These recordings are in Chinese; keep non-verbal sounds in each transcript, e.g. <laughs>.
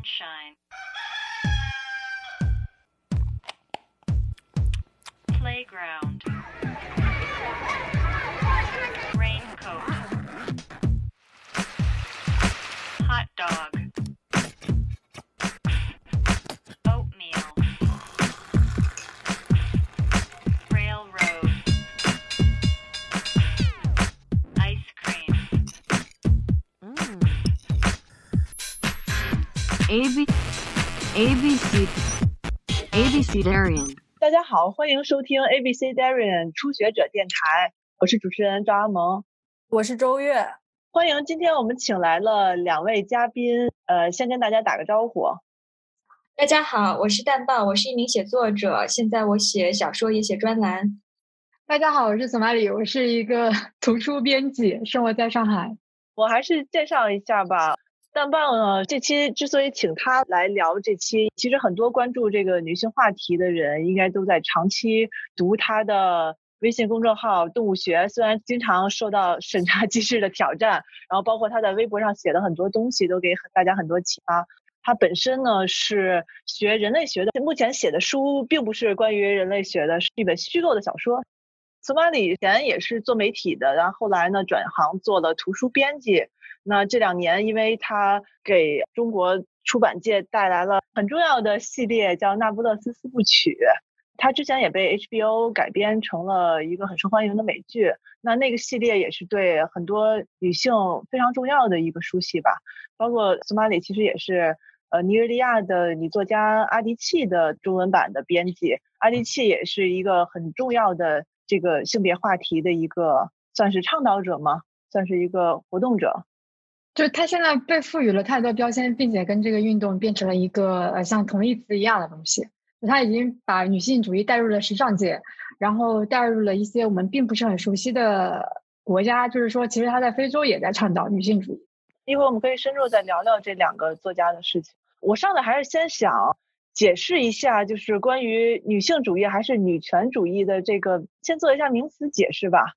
sunshine. Playground. Raincoat. Hot dog. A B A B C A B C Darian 大家好，欢迎收听 ABC Darian 初学者电台，我是主持人赵阿萌。我是周月，欢迎今天我们请来了两位嘉宾，呃，先跟大家打个招呼。大家好，我是蛋豹，我是一名写作者，现在我写小说也写专栏。大家好，我是索马里，我是一个图书编辑，生活在上海。我还是介绍一下吧。蛋棒呢，这期之所以请他来聊这期，其实很多关注这个女性话题的人，应该都在长期读他的微信公众号《动物学》，虽然经常受到审查机制的挑战，然后包括他在微博上写的很多东西，都给大家很多启发。他本身呢是学人类学的，目前写的书并不是关于人类学的，是一本虚构的小说。索马里以前也是做媒体的，然后后来呢转行做了图书编辑。那这两年，因为他给中国出版界带来了很重要的系列，叫《那不勒斯四部曲》，他之前也被 HBO 改编成了一个很受欢迎的美剧。那那个系列也是对很多女性非常重要的一个书系吧。包括索马里其实也是呃尼日利亚的女作家阿迪契的中文版的编辑。阿迪契也是一个很重要的这个性别话题的一个算是倡导者吗？算是一个活动者。就是他现在被赋予了太多标签，并且跟这个运动变成了一个呃像同义词一样的东西。他已经把女性主义带入了时尚界，然后带入了一些我们并不是很熟悉的国家。就是说，其实他在非洲也在倡导女性主义。一会儿我们可以深入再聊聊这两个作家的事情。我上来还是先想解释一下，就是关于女性主义还是女权主义的这个，先做一下名词解释吧。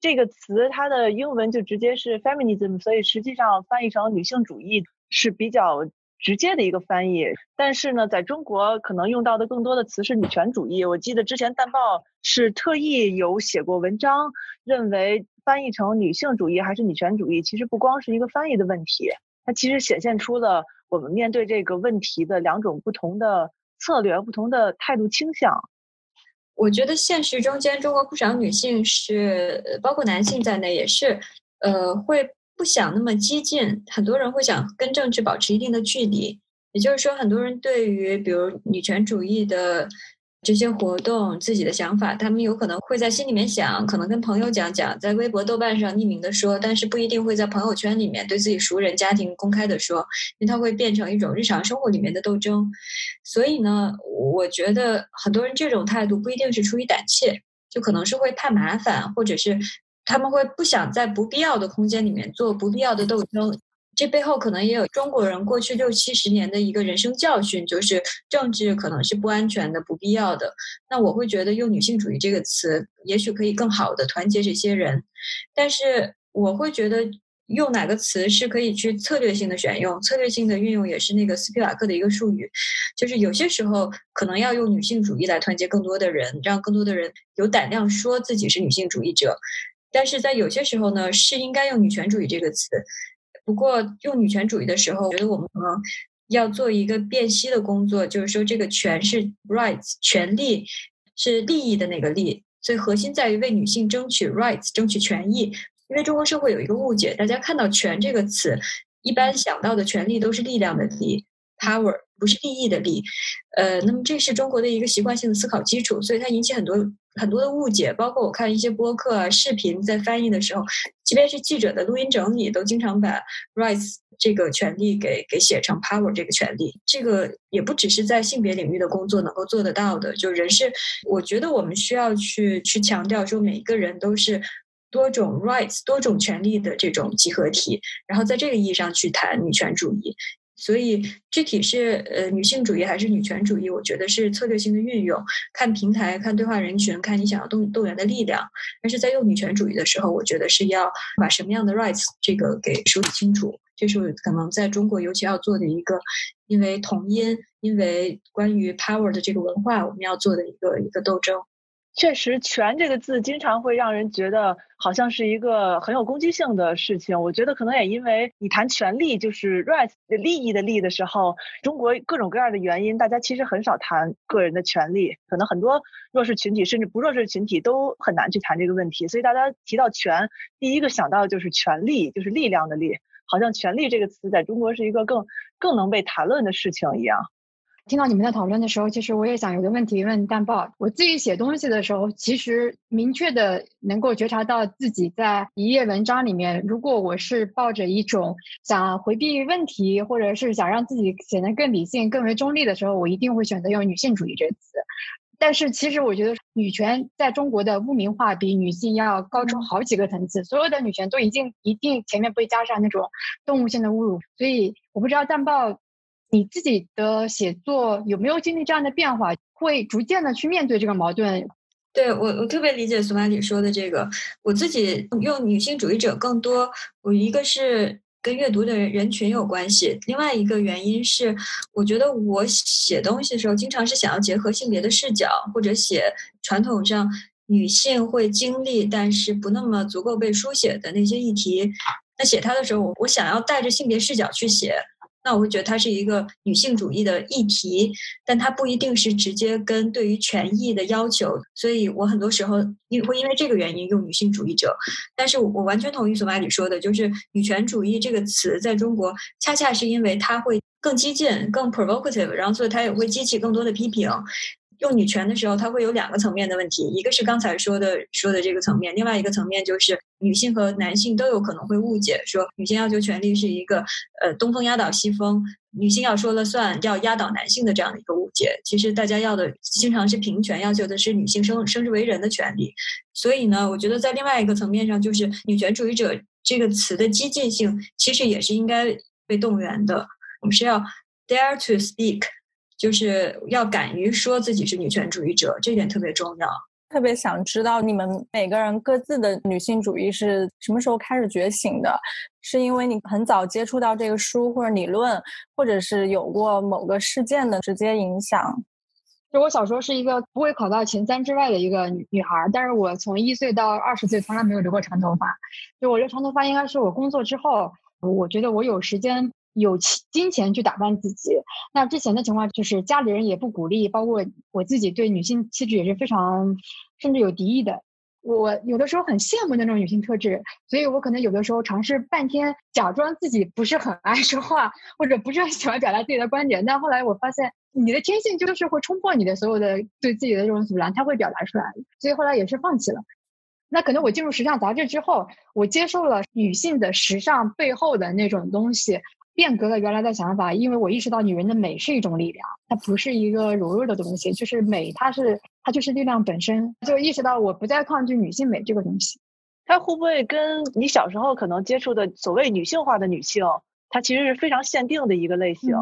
这个词它的英文就直接是 feminism，所以实际上翻译成女性主义是比较直接的一个翻译。但是呢，在中国可能用到的更多的词是女权主义。我记得之前淡报是特意有写过文章，认为翻译成女性主义还是女权主义，其实不光是一个翻译的问题，它其实显现出了我们面对这个问题的两种不同的策略、不同的态度倾向。我觉得现实中间，中国不少女性是，包括男性在内，也是，呃，会不想那么激进。很多人会想跟政治保持一定的距离。也就是说，很多人对于比如女权主义的这些活动，自己的想法，他们有可能会在心里面想，可能跟朋友讲讲，在微博、豆瓣上匿名的说，但是不一定会在朋友圈里面对自己熟人、家庭公开的说，因为它会变成一种日常生活里面的斗争。所以呢，我觉得很多人这种态度不一定是出于胆怯，就可能是会怕麻烦，或者是他们会不想在不必要的空间里面做不必要的斗争。这背后可能也有中国人过去六七十年的一个人生教训，就是政治可能是不安全的、不必要的。那我会觉得用女性主义这个词，也许可以更好的团结这些人。但是我会觉得用哪个词是可以去策略性的选用，策略性的运用也是那个斯皮瓦克的一个术语，就是有些时候可能要用女性主义来团结更多的人，让更多的人有胆量说自己是女性主义者。但是在有些时候呢，是应该用女权主义这个词。不过用女权主义的时候，我觉得我们可能要做一个辨析的工作，就是说这个权是 rights 权利是利益的那个利，所以核心在于为女性争取 rights 争取权益。因为中国社会有一个误解，大家看到“权”这个词，一般想到的权利都是力量的力 power，不是利益的利。呃，那么这是中国的一个习惯性的思考基础，所以它引起很多很多的误解。包括我看一些播客啊、视频在翻译的时候，即便是记者的录音整理，都经常把 rights 这个权利给给写成 power 这个权利。这个也不只是在性别领域的工作能够做得到的，就人是，我觉得我们需要去去强调说，每一个人都是。多种 rights 多种权利的这种集合体，然后在这个意义上去谈女权主义。所以具体是呃女性主义还是女权主义，我觉得是策略性的运用，看平台、看对话人群、看你想要动动员的力量。但是在用女权主义的时候，我觉得是要把什么样的 rights 这个给梳理清楚。这是可能在中国尤其要做的一个，因为同音，因为关于 power 的这个文化，我们要做的一个一个斗争。确实，“权”这个字经常会让人觉得好像是一个很有攻击性的事情。我觉得可能也因为你谈权利，就是 rights 利益的利的时候，中国各种各样的原因，大家其实很少谈个人的权利。可能很多弱势群体，甚至不弱势群体都很难去谈这个问题。所以大家提到权，第一个想到的就是权力，就是力量的力。好像“权力”这个词在中国是一个更更能被谈论的事情一样。听到你们在讨论的时候，其实我也想有个问题问淡豹。我自己写东西的时候，其实明确的能够觉察到自己在一页文章里面，如果我是抱着一种想回避问题，或者是想让自己显得更理性、更为中立的时候，我一定会选择用女性主义这个词。但是其实我觉得女权在中国的污名化比女性要高出好几个层次，所有的女权都已经一定前面会加上那种动物性的侮辱。所以我不知道淡豹。你自己的写作有没有经历这样的变化？会逐渐的去面对这个矛盾？对我，我特别理解苏曼里说的这个。我自己用女性主义者更多，我一个是跟阅读的人人群有关系，另外一个原因是，我觉得我写东西的时候，经常是想要结合性别的视角，或者写传统上女性会经历但是不那么足够被书写的那些议题。那写它的时候，我我想要带着性别视角去写。那我会觉得它是一个女性主义的议题，但它不一定是直接跟对于权益的要求，所以我很多时候会因为这个原因用女性主义者。但是我完全同意索马里说的，就是女权主义这个词在中国恰恰是因为它会更激进、更 provocative，然后所以它也会激起更多的批评。用女权的时候，它会有两个层面的问题，一个是刚才说的说的这个层面，另外一个层面就是女性和男性都有可能会误解，说女性要求权利是一个呃东风压倒西风，女性要说了算，要压倒男性的这样的一个误解。其实大家要的经常是平权，要求的是女性生生之为人的权利。所以呢，我觉得在另外一个层面上，就是女权主义者这个词的激进性，其实也是应该被动员的。我们是要 dare to speak。就是要敢于说自己是女权主义者，这点特别重要。特别想知道你们每个人各自的女性主义是什么时候开始觉醒的？是因为你很早接触到这个书或者理论，或者是有过某个事件的直接影响？就我小时候是一个不会考到前三之外的一个女女孩，但是我从一岁到二十岁从来没有留过长头发。就我这长头发应该是我工作之后，我觉得我有时间。有钱金钱去打扮自己，那之前的情况就是家里人也不鼓励，包括我自己对女性气质也是非常甚至有敌意的。我有的时候很羡慕那种女性特质，所以我可能有的时候尝试半天假装自己不是很爱说话，或者不是很喜欢表达自己的观点。但后来我发现，你的天性就是会冲破你的所有的对自己的这种阻拦，它会表达出来。所以后来也是放弃了。那可能我进入时尚杂志之后，我接受了女性的时尚背后的那种东西。变革了原来的想法，因为我意识到女人的美是一种力量，它不是一个柔弱的东西，就是美，它是它就是力量本身。就意识到我不再抗拒女性美这个东西。它会不会跟你小时候可能接触的所谓女性化的女性，它其实是非常限定的一个类型？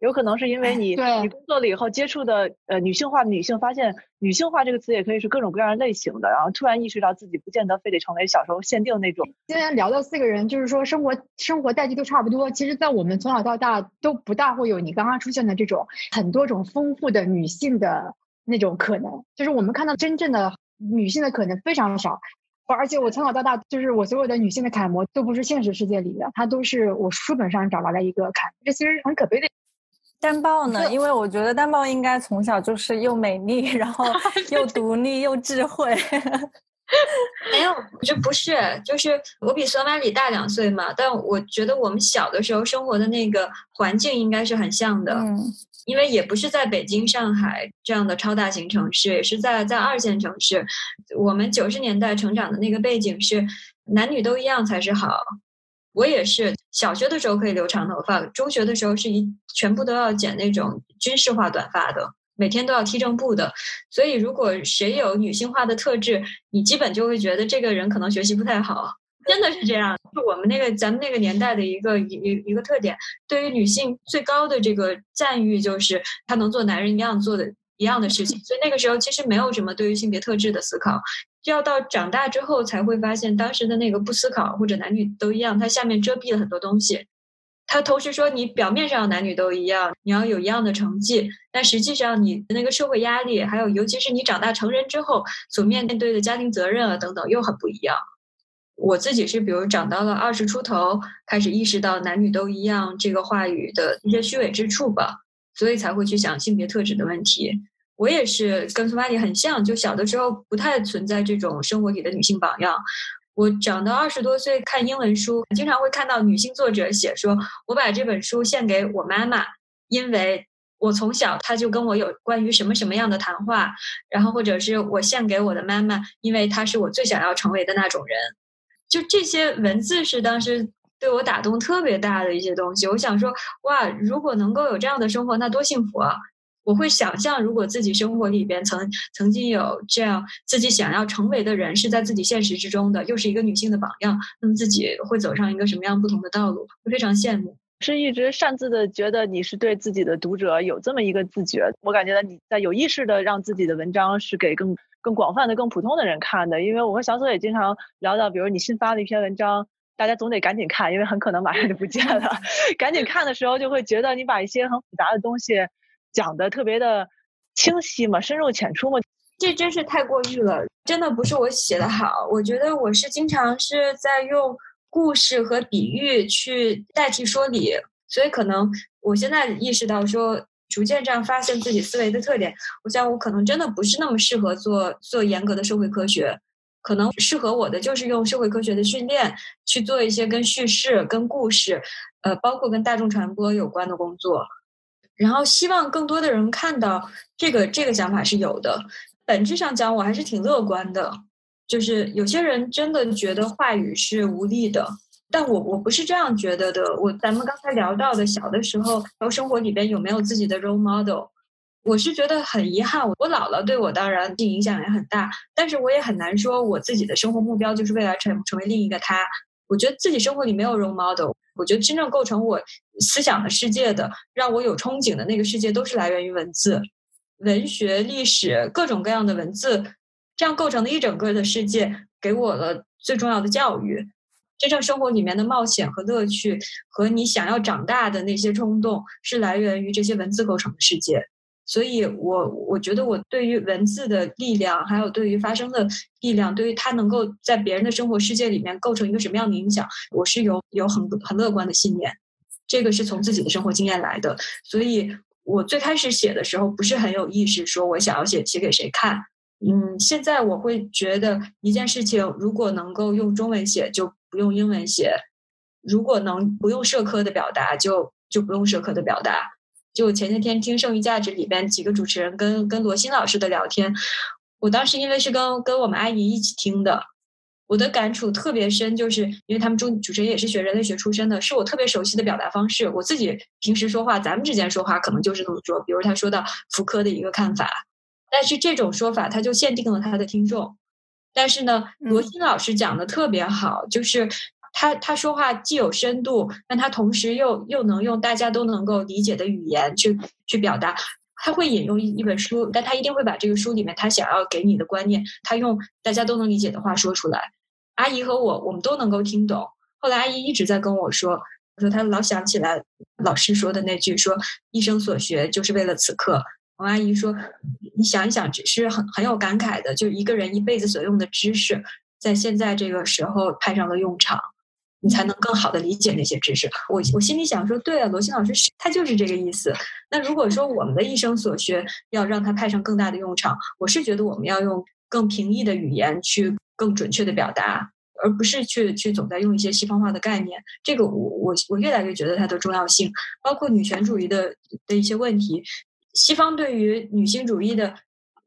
有可能是因为你你工作了以后接触的呃女性化的女性，发现女性化这个词也可以是各种各样类型的，然后突然意识到自己不见得非得成为小时候限定那种。今天聊到四个人，就是说生活生活代际都差不多，其实，在我们从小到大都不大会有你刚刚出现的这种很多种丰富的女性的那种可能，就是我们看到真正的女性的可能非常少。而且我从小到大，就是我所有的女性的楷模都不是现实世界里的，她都是我书本上找来的一个楷，这其实很可悲的。单豹呢？因为我觉得单豹应该从小就是又美丽，<laughs> 然后 <laughs> 又独立又智慧。<laughs> 没有，这不是，就是我比索马里大两岁嘛，但我觉得我们小的时候生活的那个环境应该是很像的。嗯，因为也不是在北京、上海这样的超大型城市，也是在在二线城市。我们九十年代成长的那个背景是男女都一样才是好。我也是小学的时候可以留长头发，中学的时候是一全部都要剪那种军事化短发的，每天都要踢正步的。所以，如果谁有女性化的特质，你基本就会觉得这个人可能学习不太好，真的是这样。就我们那个咱们那个年代的一个一一一个特点，对于女性最高的这个赞誉就是她能做男人一样做的一样的事情。所以那个时候其实没有什么对于性别特质的思考。要到长大之后才会发现，当时的那个不思考或者男女都一样，它下面遮蔽了很多东西。他同时说，你表面上男女都一样，你要有一样的成绩，但实际上你的那个社会压力，还有尤其是你长大成人之后所面对的家庭责任啊等等，又很不一样。我自己是，比如长到了二十出头，开始意识到男女都一样这个话语的一些虚伪之处吧，所以才会去想性别特质的问题。我也是跟苏玛丽很像，就小的时候不太存在这种生活里的女性榜样。我长到二十多岁看英文书，经常会看到女性作者写说：“我把这本书献给我妈妈，因为我从小她就跟我有关于什么什么样的谈话。”然后或者是我献给我的妈妈，因为她是我最想要成为的那种人。就这些文字是当时对我打动特别大的一些东西。我想说，哇，如果能够有这样的生活，那多幸福啊！我会想象，如果自己生活里边曾曾经有这样自己想要成为的人，是在自己现实之中的，又是一个女性的榜样，那么自己会走上一个什么样不同的道路？会非常羡慕。是一直擅自的觉得你是对自己的读者有这么一个自觉，我感觉到你在有意识的让自己的文章是给更更广泛的、更普通的人看的。因为我和小左也经常聊到，比如你新发的一篇文章，大家总得赶紧看，因为很可能马上就不见了。<laughs> 赶紧看的时候，就会觉得你把一些很复杂的东西。讲的特别的清晰嘛，深入浅出嘛，这真是太过誉了。真的不是我写的好，我觉得我是经常是在用故事和比喻去代替说理，所以可能我现在意识到说，逐渐这样发现自己思维的特点。我想我可能真的不是那么适合做做严格的社会科学，可能适合我的就是用社会科学的训练去做一些跟叙事、跟故事，呃，包括跟大众传播有关的工作。然后希望更多的人看到这个这个想法是有的。本质上讲，我还是挺乐观的。就是有些人真的觉得话语是无力的，但我我不是这样觉得的。我咱们刚才聊到的小的时候，然后生活里边有没有自己的 role model？我是觉得很遗憾。我姥姥对我当然影响也很大，但是我也很难说我自己的生活目标就是未来成成为另一个他。我觉得自己生活里没有 role model。我觉得真正构成我思想的世界的，让我有憧憬的那个世界，都是来源于文字、文学、历史各种各样的文字，这样构成的一整个的世界，给我了最重要的教育。真正生活里面的冒险和乐趣，和你想要长大的那些冲动，是来源于这些文字构成的世界。所以，我我觉得我对于文字的力量，还有对于发声的力量，对于它能够在别人的生活世界里面构成一个什么样的影响，我是有有很很乐观的信念。这个是从自己的生活经验来的。所以我最开始写的时候不是很有意识，说我想要写写给谁看。嗯，现在我会觉得一件事情，如果能够用中文写，就不用英文写；如果能不用社科的表达，就就不用社科的表达。就前些天听《剩余价值》里边几个主持人跟跟罗欣老师的聊天，我当时因为是跟跟我们阿姨一起听的，我的感触特别深，就是因为他们主主持人也是学人类学出身的，是我特别熟悉的表达方式。我自己平时说话，咱们之间说话可能就是这么说。比如他说到福柯的一个看法，但是这种说法他就限定了他的听众。但是呢，罗欣老师讲的特别好，就是。他他说话既有深度，但他同时又又能用大家都能够理解的语言去去表达。他会引用一一本书，但他一定会把这个书里面他想要给你的观念，他用大家都能理解的话说出来。阿姨和我，我们都能够听懂。后来阿姨一直在跟我说，说她老想起来老师说的那句，说一生所学就是为了此刻。王阿姨说，你想一想，只是很很有感慨的，就一个人一辈子所用的知识，在现在这个时候派上了用场。你才能更好的理解那些知识。我我心里想说，对啊，罗新老师是他就是这个意思。那如果说我们的一生所学要让它派上更大的用场，我是觉得我们要用更平易的语言去更准确的表达，而不是去去总在用一些西方化的概念。这个我我我越来越觉得它的重要性，包括女权主义的的一些问题，西方对于女性主义的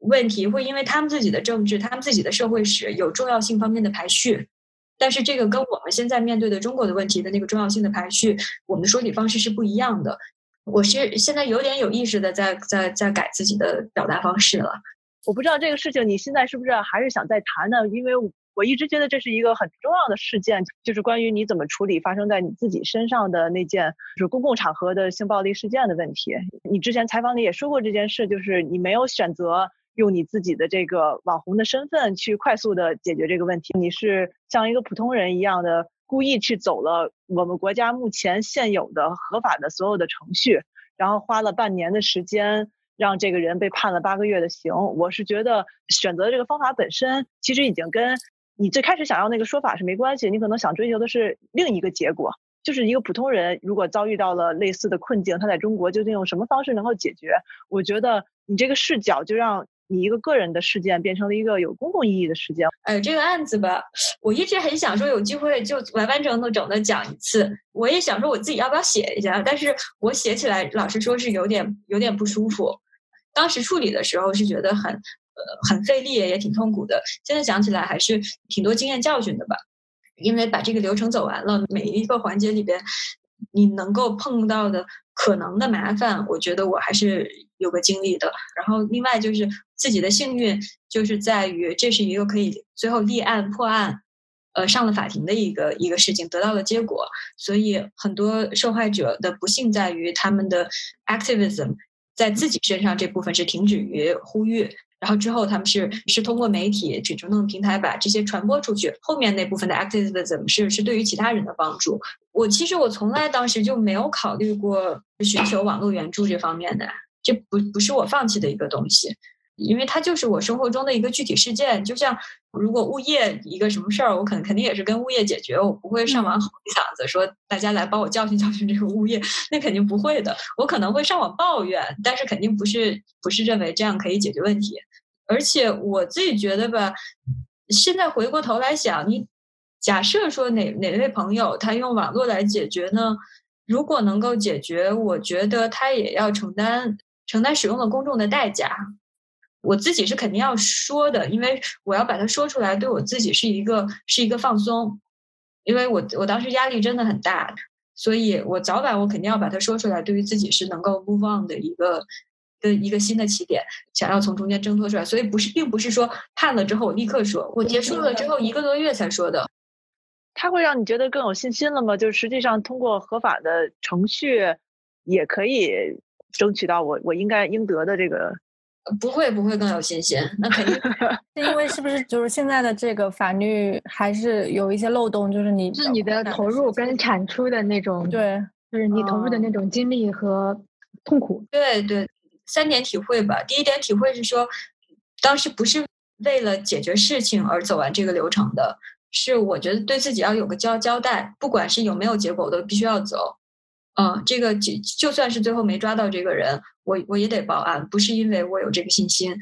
问题，会因为他们自己的政治、他们自己的社会史有重要性方面的排序。但是这个跟我们现在面对的中国的问题的那个重要性的排序，我们的说理方式是不一样的。我是现在有点有意识的在在在改自己的表达方式了。我不知道这个事情你现在是不是还是想再谈呢？因为我一直觉得这是一个很重要的事件，就是关于你怎么处理发生在你自己身上的那件就是公共场合的性暴力事件的问题。你之前采访里也说过这件事，就是你没有选择。用你自己的这个网红的身份去快速的解决这个问题，你是像一个普通人一样的故意去走了我们国家目前现有的合法的所有的程序，然后花了半年的时间让这个人被判了八个月的刑。我是觉得选择这个方法本身其实已经跟你最开始想要那个说法是没关系，你可能想追求的是另一个结果，就是一个普通人如果遭遇到了类似的困境，他在中国究竟用什么方式能够解决？我觉得你这个视角就让你一个个人的事件变成了一个有公共意义的事件。哎，这个案子吧，我一直很想说有机会就完完整整的讲一次。我也想说我自己要不要写一下，但是我写起来老实说是有点有点不舒服。当时处理的时候是觉得很呃很费力，也挺痛苦的。现在想起来还是挺多经验教训的吧，因为把这个流程走完了，每一个环节里边你能够碰到的可能的麻烦，我觉得我还是有个经历的。然后另外就是自己的幸运，就是在于这是一个可以最后立案破案，呃上了法庭的一个一个事情，得到了结果。所以很多受害者的不幸在于他们的 activism 在自己身上这部分是停止于呼吁。然后之后，他们是是通过媒体、去中等平台把这些传播出去。后面那部分的 activism 是是对于其他人的帮助。我其实我从来当时就没有考虑过寻求网络援助这方面的，这不不是我放弃的一个东西，因为它就是我生活中的一个具体事件。就像如果物业一个什么事儿，我肯肯定也是跟物业解决，我不会上网吼一嗓子说大家来帮我教训 <laughs> 教训这个物业，那肯定不会的。我可能会上网抱怨，但是肯定不是不是认为这样可以解决问题。而且我自己觉得吧，现在回过头来想，你假设说哪哪位朋友他用网络来解决呢？如果能够解决，我觉得他也要承担承担使用的公众的代价。我自己是肯定要说的，因为我要把它说出来，对我自己是一个是一个放松，因为我我当时压力真的很大，所以我早晚我肯定要把它说出来，对于自己是能够 move on 的一个。的一个新的起点，想要从中间挣脱出来，所以不是，并不是说判了之后我立刻说，我结束了之后一个多月才说的。它会让你觉得更有信心了吗？就是实际上通过合法的程序，也可以争取到我我应该应得的这个。不会不会更有信心，那肯定 <laughs> 是因为是不是就是现在的这个法律还是有一些漏洞，就是你是你的投入跟产出的那种，对，就是你投入的那种精力和痛苦。对对。三点体会吧。第一点体会是说，当时不是为了解决事情而走完这个流程的，是我觉得对自己要有个交交代，不管是有没有结果，我都必须要走。嗯，这个就就算是最后没抓到这个人，我我也得报案，不是因为我有这个信心。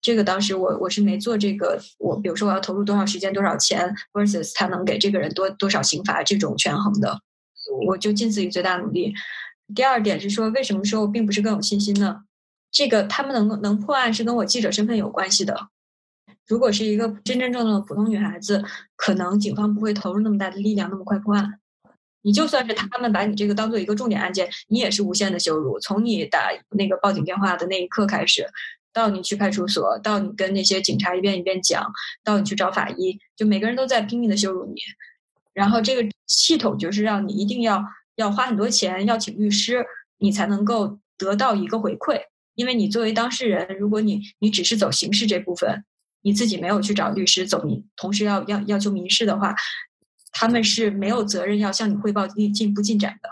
这个当时我我是没做这个，我比如说我要投入多少时间、多少钱，versus 他能给这个人多多少刑罚这种权衡的，我就尽自己最大努力。第二点是说，为什么说我并不是更有信心呢？这个他们能能破案是跟我记者身份有关系的。如果是一个真真正正的普通女孩子，可能警方不会投入那么大的力量那么快破案。你就算是他们把你这个当做一个重点案件，你也是无限的羞辱。从你打那个报警电话的那一刻开始，到你去派出所，到你跟那些警察一遍一遍讲，到你去找法医，就每个人都在拼命的羞辱你。然后这个系统就是让你一定要。要花很多钱，要请律师，你才能够得到一个回馈。因为你作为当事人，如果你你只是走刑事这部分，你自己没有去找律师走民，同时要要要求民事的话，他们是没有责任要向你汇报进进步进展的。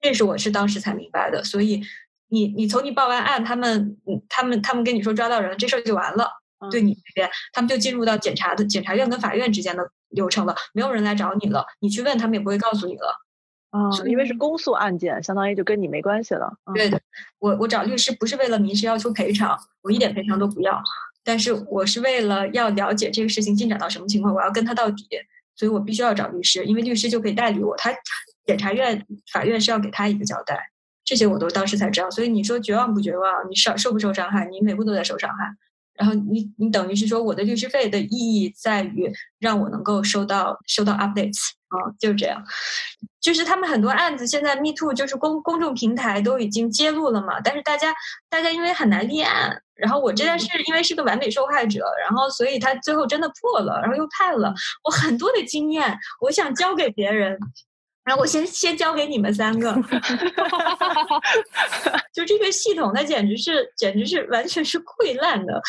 这是我是当时才明白的。所以你你从你报完案，他们他们他们跟你说抓到人，这事儿就完了。对你这边，他们就进入到检察的检察院跟法院之间的流程了，没有人来找你了，你去问他们也不会告诉你了。啊，因为是公诉案件，相当于就跟你没关系了。对的，我我找律师不是为了民事要求赔偿，我一点赔偿都不要。但是我是为了要了解这个事情进展到什么情况，我要跟他到底，所以我必须要找律师，因为律师就可以代理我。他检察院、法院是要给他一个交代，这些我都当时才知道。所以你说绝望不绝望？你受受不受伤害？你每步都在受伤害。然后你你等于是说，我的律师费的意义在于让我能够收到收到 updates 啊，就是这样。就是他们很多案子现在 Me Too 就是公公众平台都已经揭露了嘛，但是大家大家因为很难立案，然后我这件事因为是个完美受害者，然后所以他最后真的破了，然后又判了。我很多的经验，我想教给别人。然后我先先交给你们三个，<laughs> 就这个系统，它简直是简直是完全是溃烂的，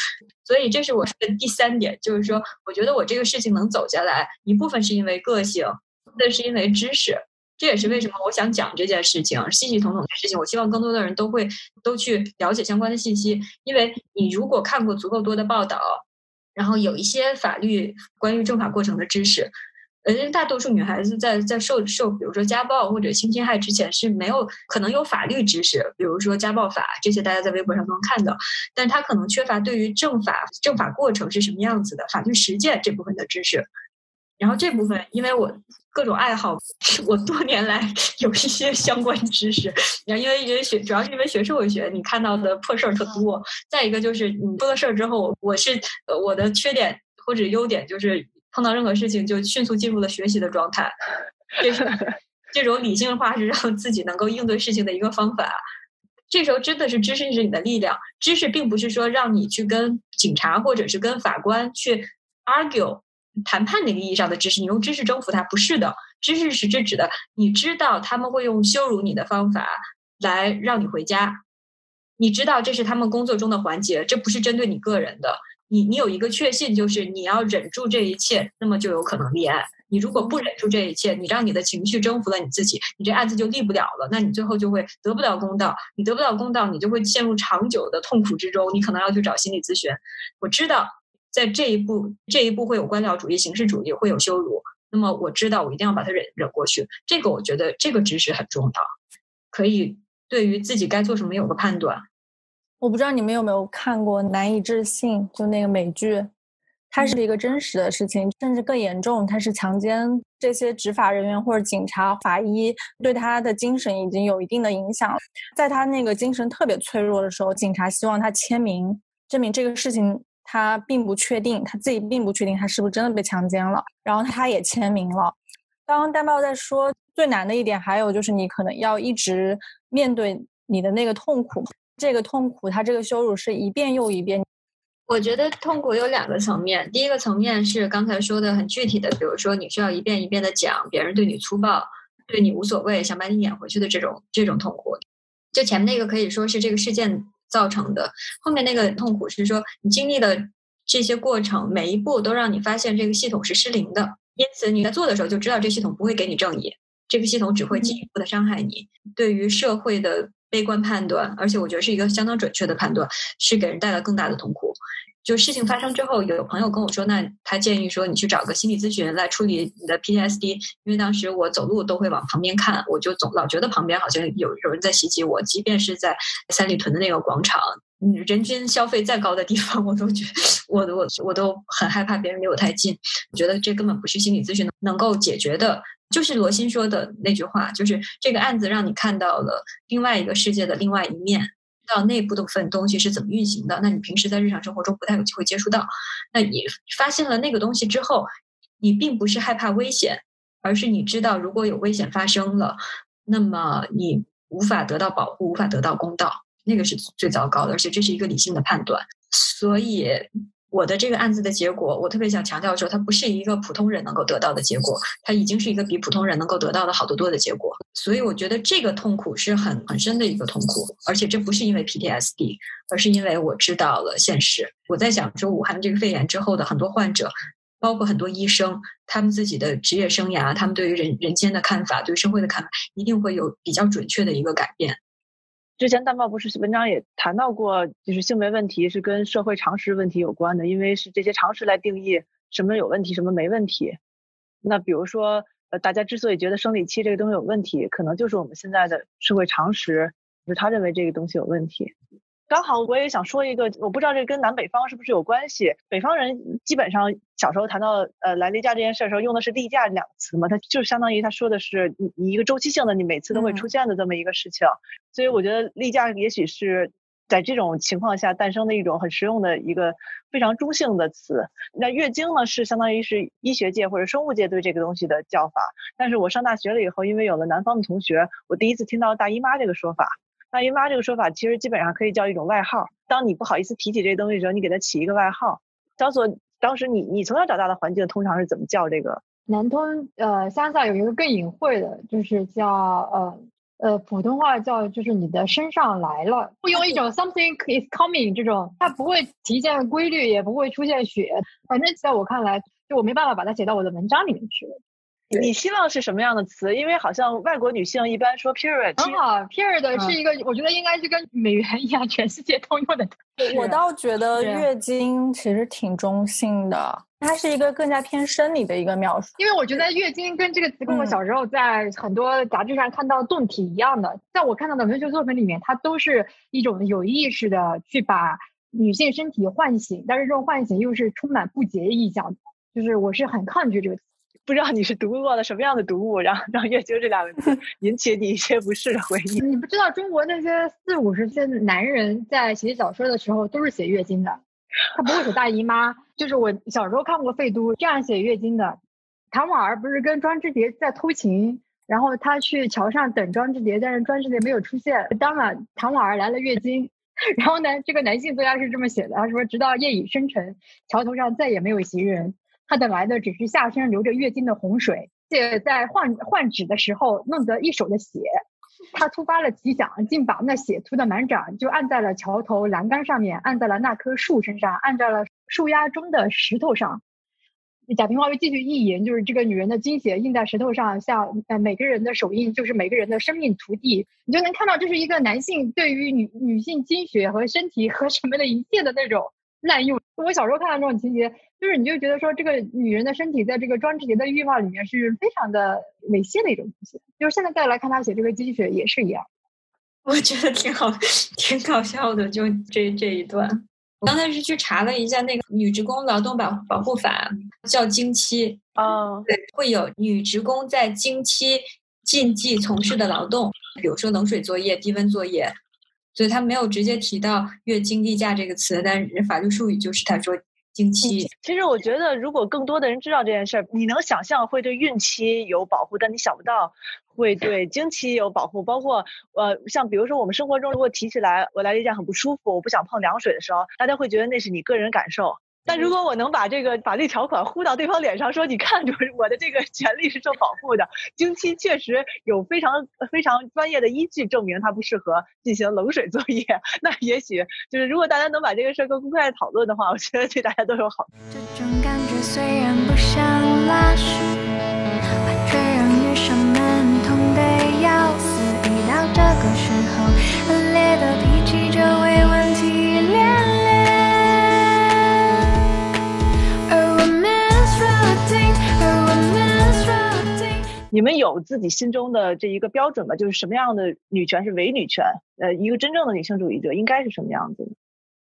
所以这是我说的第三点，就是说，我觉得我这个事情能走下来，一部分是因为个性，那是因为知识。这也是为什么我想讲这件事情，系系统统的事情。我希望更多的人都会都去了解相关的信息，因为你如果看过足够多的报道，然后有一些法律关于政法过程的知识，呃，大多数女孩子在在受受，比如说家暴或者性侵害之前是没有可能有法律知识，比如说家暴法这些，大家在微博上都能看到，但她可能缺乏对于政法政法过程是什么样子的法律实践这部分的知识。然后这部分，因为我各种爱好，我多年来 <laughs> 有一些相关知识。然后因为因为学，主要是因为学社会学，你看到的破事儿特多。再一个就是你出了事儿之后，我是我的缺点或者优点就是碰到任何事情就迅速进入了学习的状态。这是 <laughs> 这种理性化是让自己能够应对事情的一个方法。这时候真的是知识是你的力量，知识并不是说让你去跟警察或者是跟法官去 argue。谈判那个意义上的知识，你用知识征服他，不是的。知识是指指的，你知道他们会用羞辱你的方法来让你回家，你知道这是他们工作中的环节，这不是针对你个人的。你你有一个确信，就是你要忍住这一切，那么就有可能立案。你如果不忍住这一切，你让你的情绪征服了你自己，你这案子就立不了了。那你最后就会得不到公道，你得不到公道，你就会陷入长久的痛苦之中，你可能要去找心理咨询。我知道。在这一步，这一步会有官僚主义、形式主义，会有羞辱。那么我知道，我一定要把它忍忍过去。这个我觉得这个知识很重要，可以对于自己该做什么有个判断。我不知道你们有没有看过《难以置信》，就那个美剧，它是一个真实的事情，甚至更严重，它是强奸这些执法人员或者警察、法医，对他的精神已经有一定的影响。在他那个精神特别脆弱的时候，警察希望他签名，证明这个事情。他并不确定，他自己并不确定他是不是真的被强奸了，然后他也签名了。刚刚丹豹在说最难的一点，还有就是你可能要一直面对你的那个痛苦，这个痛苦，他这个羞辱是一遍又一遍。我觉得痛苦有两个层面，第一个层面是刚才说的很具体的，比如说你需要一遍一遍的讲别人对你粗暴，对你无所谓，想把你撵回去的这种这种痛苦。就前面那个可以说是这个事件。造成的后面那个痛苦是说，你经历的这些过程，每一步都让你发现这个系统是失灵的，因此你在做的时候就知道这系统不会给你正义，这个系统只会进一步的伤害你。对于社会的悲观判断，而且我觉得是一个相当准确的判断，是给人带来更大的痛苦。就事情发生之后，有朋友跟我说，那他建议说你去找个心理咨询来处理你的 PTSD，因为当时我走路都会往旁边看，我就总老觉得旁边好像有有人在袭击我，即便是在三里屯的那个广场，人均消费再高的地方，我都觉我我我都很害怕别人离我太近，我觉得这根本不是心理咨询能够解决的。就是罗欣说的那句话，就是这个案子让你看到了另外一个世界的另外一面。到内部的部分东西是怎么运行的？那你平时在日常生活中不太有机会接触到。那你发现了那个东西之后，你并不是害怕危险，而是你知道如果有危险发生了，那么你无法得到保护，无法得到公道，那个是最糟糕的。而且这是一个理性的判断，所以。我的这个案子的结果，我特别想强调说，它不是一个普通人能够得到的结果，它已经是一个比普通人能够得到的好得多的结果。所以我觉得这个痛苦是很很深的一个痛苦，而且这不是因为 PTSD，而是因为我知道了现实。我在想说，武汉这个肺炎之后的很多患者，包括很多医生，他们自己的职业生涯，他们对于人人间的看法，对社会的看法，一定会有比较准确的一个改变。之前淡报不是文章也谈到过，就是性别问题是跟社会常识问题有关的，因为是这些常识来定义什么有问题，什么没问题。那比如说，呃，大家之所以觉得生理期这个东西有问题，可能就是我们现在的社会常识，就是他认为这个东西有问题。刚好我也想说一个，我不知道这跟南北方是不是有关系。北方人基本上小时候谈到呃来例假这件事的时候，用的是例假两个词嘛，它就相当于他说的是你你一个周期性的，你每次都会出现的这么一个事情。所以我觉得例假也许是在这种情况下诞生的一种很实用的一个非常中性的词。那月经呢是相当于是医学界或者生物界对这个东西的叫法。但是我上大学了以后，因为有了南方的同学，我第一次听到大姨妈这个说法。大姨妈这个说法其实基本上可以叫一种外号。当你不好意思提起这些东西的时候，你给它起一个外号。小所，当时你你从小长大的环境通常是怎么叫这个？南通呃乡下有一个更隐晦的，就是叫呃呃普通话叫就是你的身上来了，会用一种 something is coming 这种，它不会体现规律，也不会出现血。反正在我看来，就我没办法把它写到我的文章里面去。你希望是什么样的词？因为好像外国女性一般说 period，很好，period 嗯是一个，我觉得应该是跟美元一样，全世界通用的。<laughs> 我倒觉得月经其实挺中性的，它是一个更加偏生理的一个描述。因为我觉得月经跟这个词跟我嗯小时候在很多杂志上看到动体一样的，在我看到的文学作品里面，它都是一种有意识的去把女性身体唤醒，但是这种唤醒又是充满不洁意象的，就是我是很抗拒这个词。不知道你是读过了什么样的读物，然后让月经这两个字 <laughs> 引起你一些不适的回忆。你不知道中国那些四五十岁的男人在写小说的时候都是写月经的，他不会写大姨妈。就是我小时候看过费都这样写月经的，唐婉儿不是跟庄之蝶在偷情，然后他去桥上等庄之蝶，但是庄之蝶没有出现，当晚唐婉儿来了月经。<laughs> 然后呢，这个男性作家是这么写的，他说：“直到夜已深沉，桥头上再也没有行人，他等来的只是下身流着月经的洪水。且在换换纸的时候，弄得一手的血。他突发了奇想，竟把那血涂得满掌，就按在了桥头栏杆上面，按在了那棵树身上，按在了树丫中的石头上。贾平凹又继续意淫，就是这个女人的精血印在石头上，像呃每个人的手印，就是每个人的生命涂地。你就能看到，这是一个男性对于女女性精血和身体和什么的一切的那种滥用。我小时候看到这种情节，就是你就觉得说，这个女人的身体在这个庄志杰的欲望里面是非常的猥亵的一种东西。就是现在再来看他写这个精血也是一样。<laughs> 我觉得挺好，<laughs> 挺搞笑的，就这这一段。我刚才是去查了一下那个女职工劳动保保护法，叫经期，嗯，对，会有女职工在经期禁忌从事的劳动，比如说冷水作业、低温作业，所以他没有直接提到月经例假这个词，但是法律术语就是他说经期。其实我觉得，如果更多的人知道这件事儿，你能想象会对孕期有保护，但你想不到会对经期有保护。包括呃，像比如说我们生活中如果提起来我来例假很不舒服，我不想碰凉水的时候，大家会觉得那是你个人感受。但如果我能把这个法律条款呼到对方脸上，说你看，就是我的这个权利是受保护的，经期确实有非常非常专业的依据证明它不适合进行冷水作业，<laughs> 那也许就是如果大家能把这个事儿更公开讨论的话，我觉得对大家都有好处。这种感觉虽然不像拉屎，却让女生们痛得要死。一到这个时候，你们有自己心中的这一个标准吗？就是什么样的女权是伪女权？呃，一个真正的女性主义者应该是什么样子？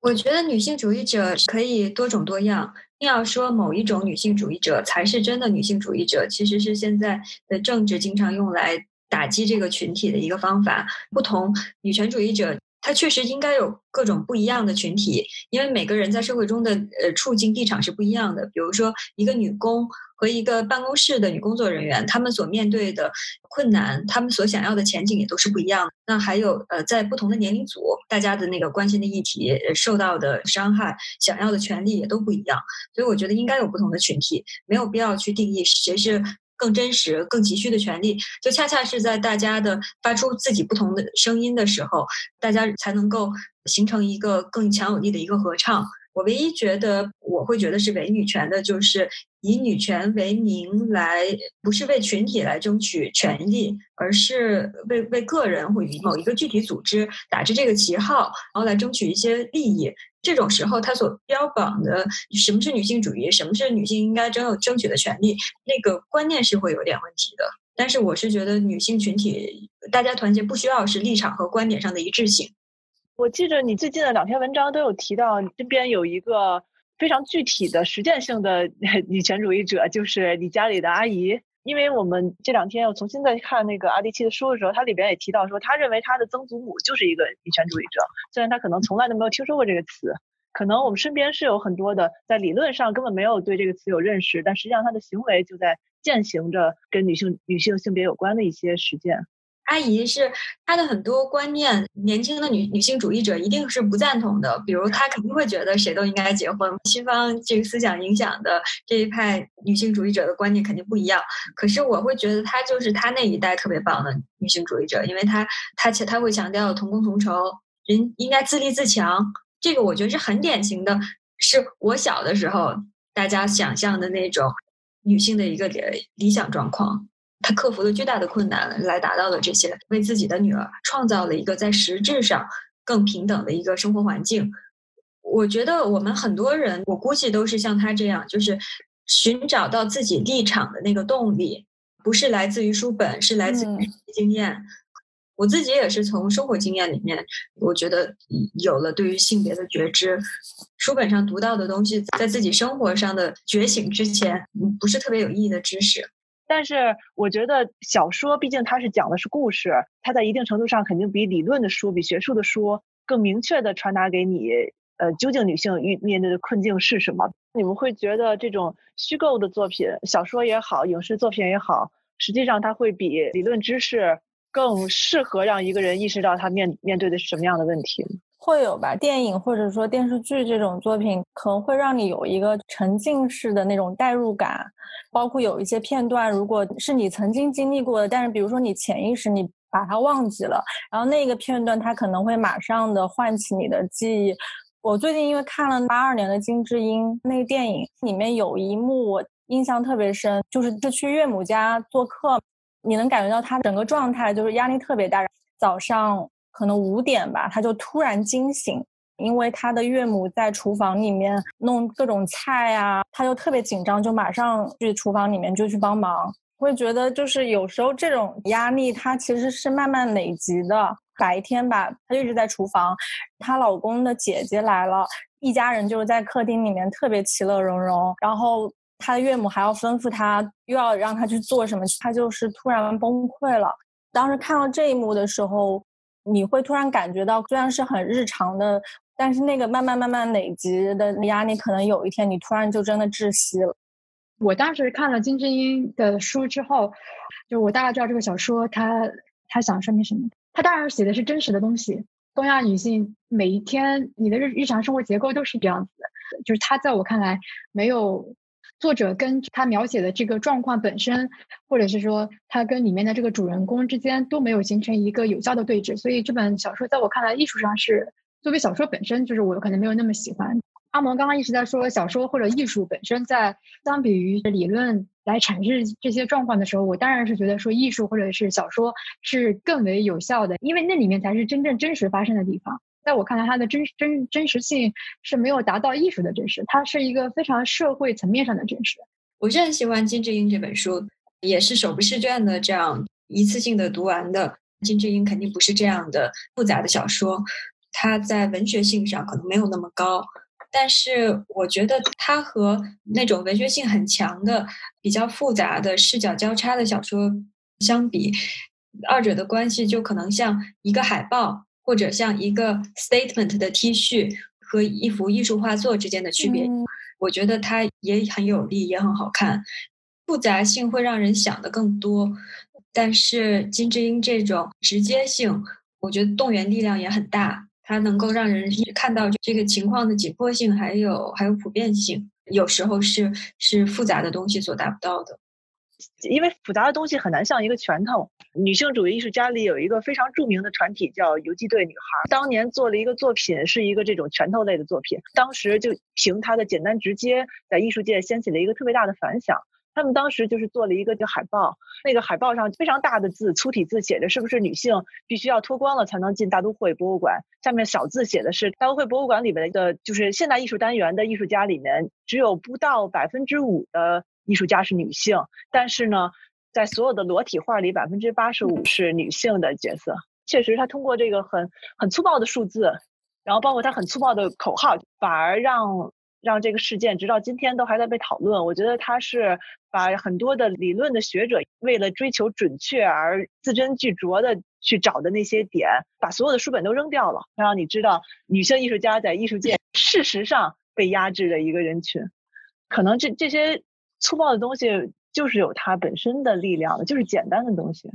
我觉得女性主义者可以多种多样。硬要说某一种女性主义者才是真的女性主义者，其实是现在的政治经常用来打击这个群体的一个方法。不同女权主义者，它确实应该有各种不一样的群体，因为每个人在社会中的呃处境立场是不一样的。比如说，一个女工和一个办公室的女工作人员，她们所面对的困难，她们所想要的前景也都是不一样。那还有呃，在不同的年龄组，大家的那个关心的议题、受到的伤害、想要的权利也都不一样。所以我觉得应该有不同的群体，没有必要去定义谁是更真实、更急需的权利。就恰恰是在大家的发出自己不同的声音的时候，大家才能够形成一个更强有力的一个合唱。我唯一觉得我会觉得是伪女权的，就是以女权为名来，不是为群体来争取权利，而是为为个人或以某一个具体组织打着这个旗号，然后来争取一些利益。这种时候，他所标榜的什么是女性主义，什么是女性应该争有争取的权利，那个观念是会有点问题的。但是我是觉得女性群体大家团结不需要是立场和观点上的一致性。我记着你最近的两篇文章都有提到，你身边有一个非常具体的实践性的 <laughs> 女权主义者，就是你家里的阿姨。因为我们这两天又重新在看那个阿迪奇的书的时候，他里边也提到说，他认为他的曾祖母就是一个女权主义者，虽然他可能从来都没有听说过这个词。可能我们身边是有很多的，在理论上根本没有对这个词有认识，但实际上他的行为就在践行着跟女性女性性别有关的一些实践。阿姨是她的很多观念，年轻的女女性主义者一定是不赞同的。比如，她肯定会觉得谁都应该结婚。西方这个思想影响的这一派女性主义者的观念肯定不一样。可是，我会觉得她就是她那一代特别棒的女性主义者，因为她她她会强调同工同酬，人应该自立自强。这个我觉得是很典型的，是我小的时候大家想象的那种女性的一个理理想状况。她克服了巨大的困难，来达到了这些，为自己的女儿创造了一个在实质上更平等的一个生活环境。我觉得我们很多人，我估计都是像他这样，就是寻找到自己立场的那个动力，不是来自于书本，是来自于经验。我自己也是从生活经验里面，我觉得有了对于性别的觉知。书本上读到的东西，在自己生活上的觉醒之前，不是特别有意义的知识。但是我觉得小说毕竟它是讲的是故事，它在一定程度上肯定比理论的书、比学术的书更明确的传达给你，呃，究竟女性遇面对的困境是什么？你们会觉得这种虚构的作品，小说也好，影视作品也好，实际上它会比理论知识。更适合让一个人意识到他面面对的是什么样的问题，会有吧？电影或者说电视剧这种作品，可能会让你有一个沉浸式的那种代入感，包括有一些片段，如果是你曾经经历过的，但是比如说你潜意识你把它忘记了，然后那个片段它可能会马上的唤起你的记忆。我最近因为看了八二年的金智英那个电影，里面有一幕我印象特别深，就是他去岳母家做客。你能感觉到他整个状态就是压力特别大。早上可能五点吧，他就突然惊醒，因为他的岳母在厨房里面弄各种菜啊，他就特别紧张，就马上去厨房里面就去帮忙。会觉得就是有时候这种压力，它其实是慢慢累积的。白天吧，她一直在厨房，她老公的姐姐来了，一家人就是在客厅里面特别其乐融融，然后。他的岳母还要吩咐他，又要让他去做什么，他就是突然崩溃了。当时看到这一幕的时候，你会突然感觉到，虽然是很日常的，但是那个慢慢慢慢累积的压力，可能有一天你突然就真的窒息了。我当时看了金智英的书之后，就我大概知道这个小说他他想说明什么。他当然写的是真实的东西，东亚女性每一天你的日日常生活结构都是这样子的，就是他在我看来没有。作者跟他描写的这个状况本身，或者是说他跟里面的这个主人公之间都没有形成一个有效的对峙，所以这本小说在我看来，艺术上是作为小说本身，就是我可能没有那么喜欢。阿蒙刚刚一直在说小说或者艺术本身，在相比于理论来阐释这些状况的时候，我当然是觉得说艺术或者是小说是更为有效的，因为那里面才是真正真实发生的地方。在我看来，它的真真真实性是没有达到艺术的真实，它是一个非常社会层面上的真实。我是很喜欢金智英这本书，也是手不释卷的这样一次性的读完的。金智英肯定不是这样的复杂的小说，它在文学性上可能没有那么高，但是我觉得它和那种文学性很强的、比较复杂的视角交叉的小说相比，二者的关系就可能像一个海报。或者像一个 statement 的 T 恤和一幅艺术画作之间的区别，我觉得它也很有力，也很好看。复杂性会让人想的更多，但是金智英这种直接性，我觉得动员力量也很大，它能够让人看到这个情况的紧迫性，还有还有普遍性。有时候是是复杂的东西所达不到的。因为复杂的东西很难像一个拳头。女性主义艺术家里有一个非常著名的团体叫游击队女孩，当年做了一个作品，是一个这种拳头类的作品。当时就凭它的简单直接，在艺术界掀起了一个特别大的反响。他们当时就是做了一个叫海报，那个海报上非常大的字，粗体字写着是不是女性必须要脱光了才能进大都会博物馆？下面小字写的是大都会博物馆里面的就是现代艺术单元的艺术家里面，只有不到百分之五的。艺术家是女性，但是呢，在所有的裸体画里，百分之八十五是女性的角色。确实，他通过这个很很粗暴的数字，然后包括他很粗暴的口号，反而让让这个事件直到今天都还在被讨论。我觉得他是把很多的理论的学者为了追求准确而字斟句酌的去找的那些点，把所有的书本都扔掉了，让你知道女性艺术家在艺术界事实上被压制的一个人群。可能这这些。粗暴的东西就是有它本身的力量的，就是简单的东西。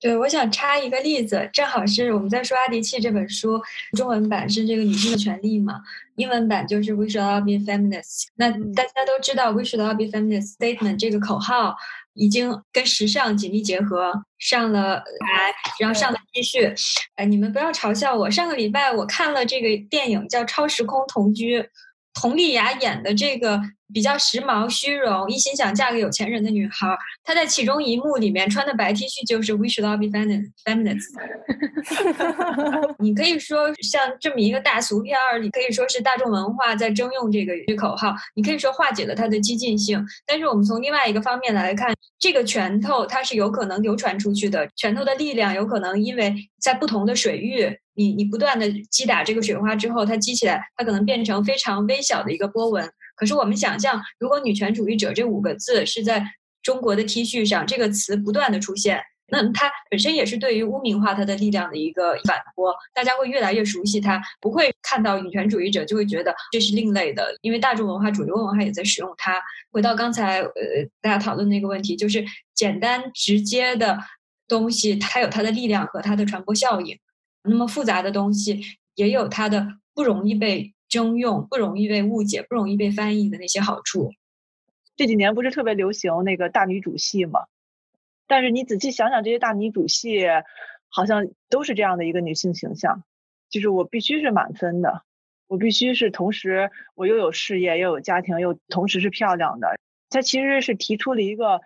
对，我想插一个例子，正好是我们在说《阿迪契》这本书，中文版是这个女性的权利嘛，英文版就是 We should all be feminists。那大家都知道 We should all be feminists statement 这个口号已经跟时尚紧密结合，上了来，然后上了 T 恤。哎，你们不要嘲笑我，上个礼拜我看了这个电影叫《超时空同居》。佟丽娅演的这个比较时髦、虚荣，一心想嫁给有钱人的女孩儿，她在其中一幕里面穿的白 T 恤就是 “We should all be femin- feminists”。<laughs> 你可以说像这么一个大俗片儿，你可以说是大众文化在征用这个口号，你可以说化解了它的激进性。但是我们从另外一个方面来看，这个拳头它是有可能流传出去的，拳头的力量有可能因为在不同的水域，你你不断的击打这个水花之后，它激起来，它可能变成非常微小的一个波纹。可是我们想象，如果“女权主义者”这五个字是在中国的 T 恤上，这个词不断的出现，那它本身也是对于污名化它的力量的一个反驳，大家会越来越熟悉它，不会看到女权主义者就会觉得这是另类的，因为大众文化、主流文化也在使用它。回到刚才呃大家讨论那个问题，就是简单直接的东西，它有它的力量和它的传播效应；那么复杂的东西也有它的不容易被征用、不容易被误解、不容易被翻译的那些好处。这几年不是特别流行那个大女主戏嘛？但是你仔细想想，这些大女主戏好像都是这样的一个女性形象，就是我必须是满分的，我必须是同时我又有事业又有家庭又同时是漂亮的。她其实是提出了一个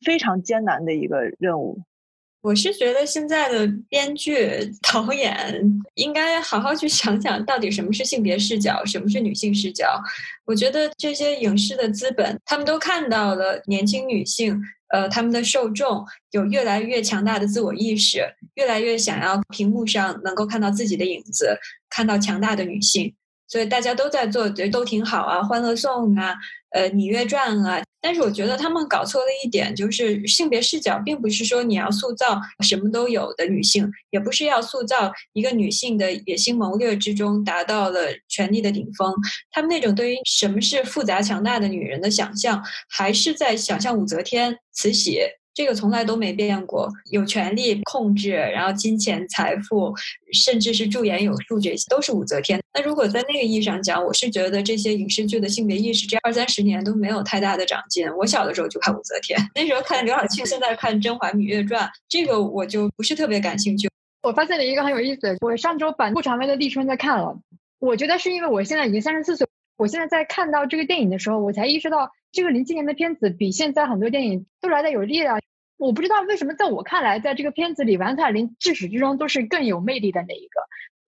非常艰难的一个任务。我是觉得现在的编剧、<laughs> 导演应该好好去想想，到底什么是性别视角，什么是女性视角。我觉得这些影视的资本，他们都看到了年轻女性，呃，他们的受众有越来越强大的自我意识，越来越想要屏幕上能够看到自己的影子，看到强大的女性，所以大家都在做，觉得都挺好啊，《欢乐颂》啊，呃，《芈月传》啊。但是我觉得他们搞错了一点，就是性别视角，并不是说你要塑造什么都有的女性，也不是要塑造一个女性的野心谋略之中达到了权力的顶峰。他们那种对于什么是复杂强大的女人的想象，还是在想象武则天、慈禧。这个从来都没变过，有权力控制，然后金钱、财富，甚至是驻颜有术，这些都是武则天。那如果在那个意义上讲，我是觉得这些影视剧的性别意识这二三十年都没有太大的长进。我小的时候就看武则天，那时候看刘晓庆，现在看《甄嬛芈月传》，这个我就不是特别感兴趣。我发现了一个很有意思，我上周把顾长卫的《立春》在看了，我觉得是因为我现在已经三十四岁，我现在在看到这个电影的时候，我才意识到这个零七年的片子比现在很多电影都来的有力量。我不知道为什么，在我看来，在这个片子里，王彩玲至始至终都是更有魅力的那一个。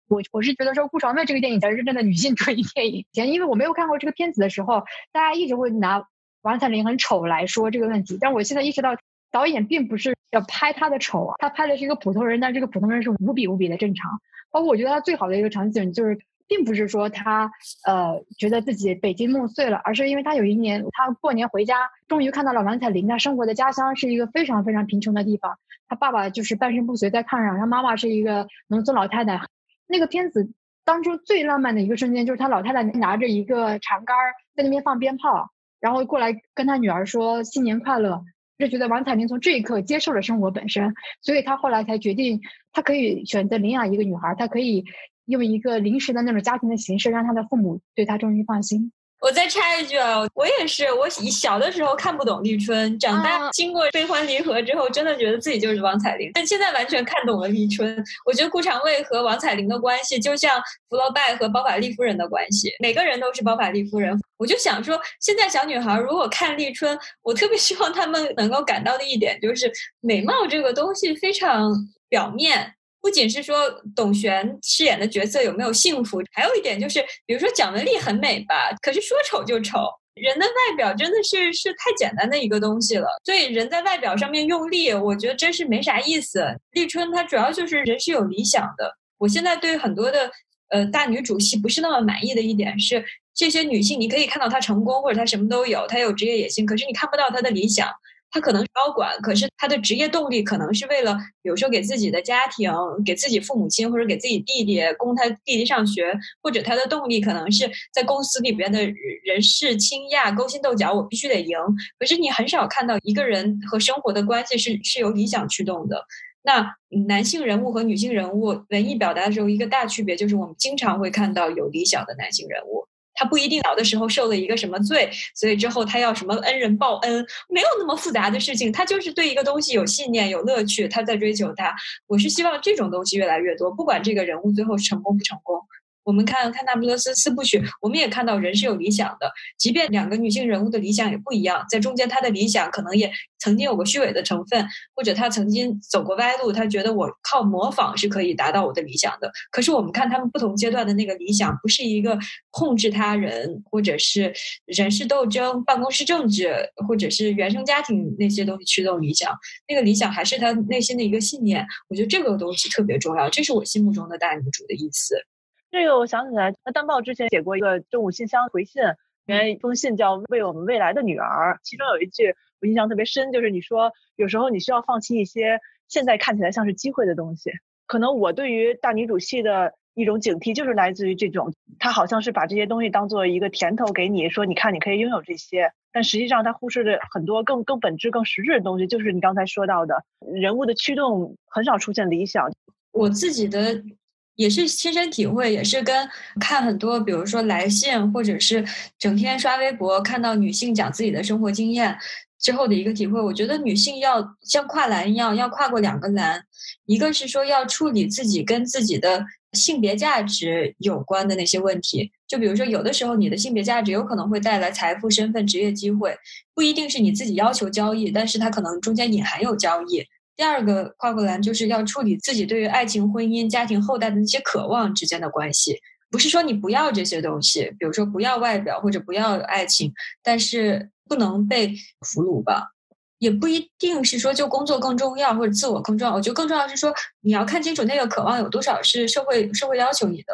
我我是觉得说，顾长卫这个电影才是真正的女性主义电影。前因为我没有看过这个片子的时候，大家一直会拿王彩玲很丑来说这个问题。但我现在意识到，导演并不是要拍她的丑啊，他拍的是一个普通人，但这个普通人是无比无比的正常。包括我觉得他最好的一个场景就是。并不是说他呃觉得自己北京梦碎了，而是因为他有一年他过年回家，终于看到了王彩玲她生活的家乡是一个非常非常贫穷的地方，他爸爸就是半身不遂在炕上，他妈妈是一个农村老太太。那个片子当中最浪漫的一个瞬间就是他老太太拿着一个长杆在那边放鞭炮，然后过来跟他女儿说新年快乐，就觉得王彩玲从这一刻接受了生活本身，所以他后来才决定他可以选择领养一个女孩，他可以。用一个临时的那种家庭的形式，让他的父母对他终于放心。我再插一句啊，我也是，我小的时候看不懂立春，长大经过悲欢离合之后，真的觉得自己就是王彩玲。但现在完全看懂了立春。我觉得顾长卫和王彩玲的关系，就像福楼拜和包法利夫人的关系，每个人都是包法利夫人。我就想说，现在小女孩如果看立春，我特别希望她们能够感到的一点就是，美貌这个东西非常表面。不仅是说董璇饰演的角色有没有幸福，还有一点就是，比如说蒋雯丽很美吧，可是说丑就丑。人的外表真的是是太简单的一个东西了，所以人在外表上面用力，我觉得真是没啥意思。立春她主要就是人是有理想的。我现在对很多的呃大女主戏不是那么满意的一点是，这些女性你可以看到她成功或者她什么都有，她有职业野心，可是你看不到她的理想。他可能是高管，可是他的职业动力可能是为了，比如说给自己的家庭、给自己父母亲或者给自己弟弟供他弟弟上学，或者他的动力可能是在公司里边的人事倾轧、勾心斗角，我必须得赢。可是你很少看到一个人和生活的关系是是由理想驱动的。那男性人物和女性人物文艺表达的时候，一个大区别就是我们经常会看到有理想的男性人物。他不一定小的时候受了一个什么罪，所以之后他要什么恩人报恩，没有那么复杂的事情。他就是对一个东西有信念、有乐趣，他在追求它。我是希望这种东西越来越多，不管这个人物最后成功不成功。我们看看那不勒斯四部曲，我们也看到人是有理想的，即便两个女性人物的理想也不一样，在中间她的理想可能也曾经有过虚伪的成分，或者她曾经走过歪路，她觉得我靠模仿是可以达到我的理想的。可是我们看他们不同阶段的那个理想，不是一个控制他人，或者是人事斗争、办公室政治，或者是原生家庭那些东西驱动理想，那个理想还是他内心的一个信念。我觉得这个东西特别重要，这是我心目中的大女主的意思。这个我想起来，那丹报之前写过一个政务信箱回信，原来一封信叫《为我们未来的女儿》，其中有一句我印象特别深，就是你说有时候你需要放弃一些现在看起来像是机会的东西。可能我对于大女主戏的一种警惕，就是来自于这种，她好像是把这些东西当做一个甜头给你，说你看你可以拥有这些，但实际上她忽视了很多更更本质、更实质的东西，就是你刚才说到的人物的驱动很少出现理想。我自己的也是亲身体会，也是跟看很多，比如说来信，或者是整天刷微博看到女性讲自己的生活经验之后的一个体会。我觉得女性要像跨栏一样，要跨过两个栏，一个是说要处理自己跟自己的性别价值有关的那些问题，就比如说有的时候你的性别价值有可能会带来财富、身份、职业机会，不一定是你自己要求交易，但是它可能中间隐含有交易。第二个跨过栏就是要处理自己对于爱情、婚姻、家庭、后代的那些渴望之间的关系，不是说你不要这些东西，比如说不要外表或者不要爱情，但是不能被俘虏吧。也不一定是说就工作更重要或者自我更重要，我觉得更重要是说你要看清楚那个渴望有多少是社会社会要求你的，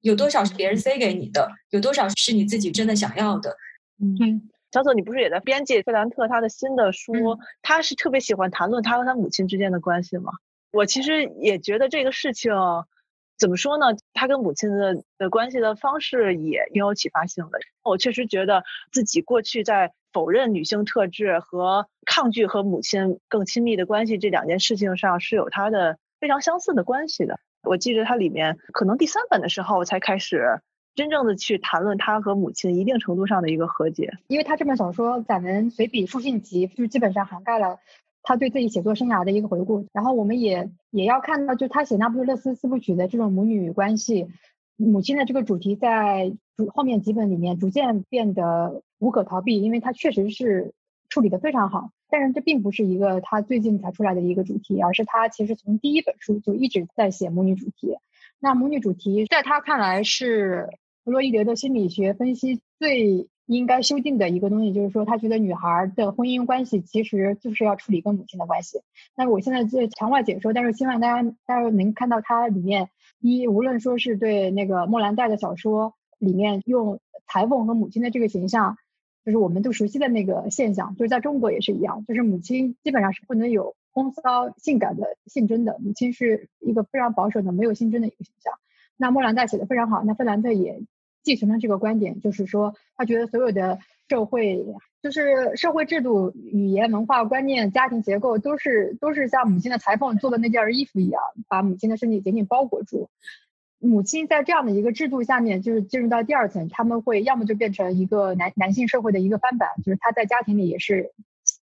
有多少是别人塞给你的，有多少是你自己真的想要的。嗯，小左，你不是也在编辑费兰特他的新的书？他是特别喜欢谈论他和他母亲之间的关系吗？我其实也觉得这个事情怎么说呢？他跟母亲的的关系的方式也挺有启发性的。我确实觉得自己过去在否认女性特质和抗拒和母亲更亲密的关系这两件事情上是有他的非常相似的关系的。我记得它里面可能第三本的时候才开始真正的去谈论他和母亲一定程度上的一个和解。因为他这本小说散文随笔书信集，就基本上涵盖了他对自己写作生涯的一个回顾。然后我们也也要看到，就他写《那不勒斯四部曲》的这种母女关系，母亲的这个主题在后面几本里面逐渐变得无可逃避，因为他确实是处理的非常好。但是这并不是一个他最近才出来的一个主题，而是他其实从第一本书就一直在写母女主题。那母女主题在他看来是弗洛伊德的心理学分析最应该修订的一个东西，就是说他觉得女孩的婚姻关系其实就是要处理跟母亲的关系。那我现在在墙外解说，但是希望大家大家能看到它里面一无论说是对那个莫兰黛的小说里面用裁缝和母亲的这个形象。就是我们都熟悉的那个现象，就是在中国也是一样，就是母亲基本上是不能有风骚、性感的性征的，母亲是一个非常保守的、没有性征的一个形象。那莫兰黛写的非常好，那费兰特也继承了这个观点，就是说他觉得所有的社会，就是社会制度、语言、文化观念、家庭结构，都是都是像母亲的裁缝做的那件衣服一样，把母亲的身体紧紧包裹住。母亲在这样的一个制度下面，就是进入到第二层，他们会要么就变成一个男男性社会的一个翻版，就是他在家庭里也是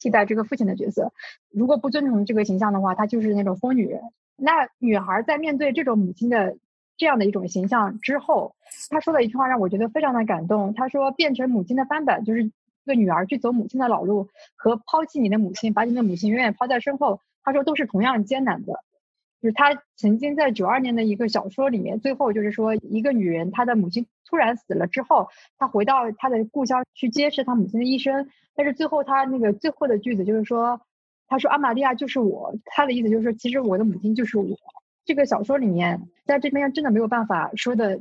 替代这个父亲的角色。如果不尊重这个形象的话，他就是那种疯女人。那女孩在面对这种母亲的这样的一种形象之后，她说了一句话让我觉得非常的感动。她说：“变成母亲的翻版，就是一个女儿去走母亲的老路，和抛弃你的母亲，把你的母亲永远抛在身后，她说都是同样艰难的。”就是他曾经在九二年的一个小说里面，最后就是说一个女人，她的母亲突然死了之后，她回到她的故乡去揭示她母亲的一生。但是最后她那个最后的句子就是说，她说阿玛利亚就是我，她的意思就是说，其实我的母亲就是我。这个小说里面在这边真的没有办法说的，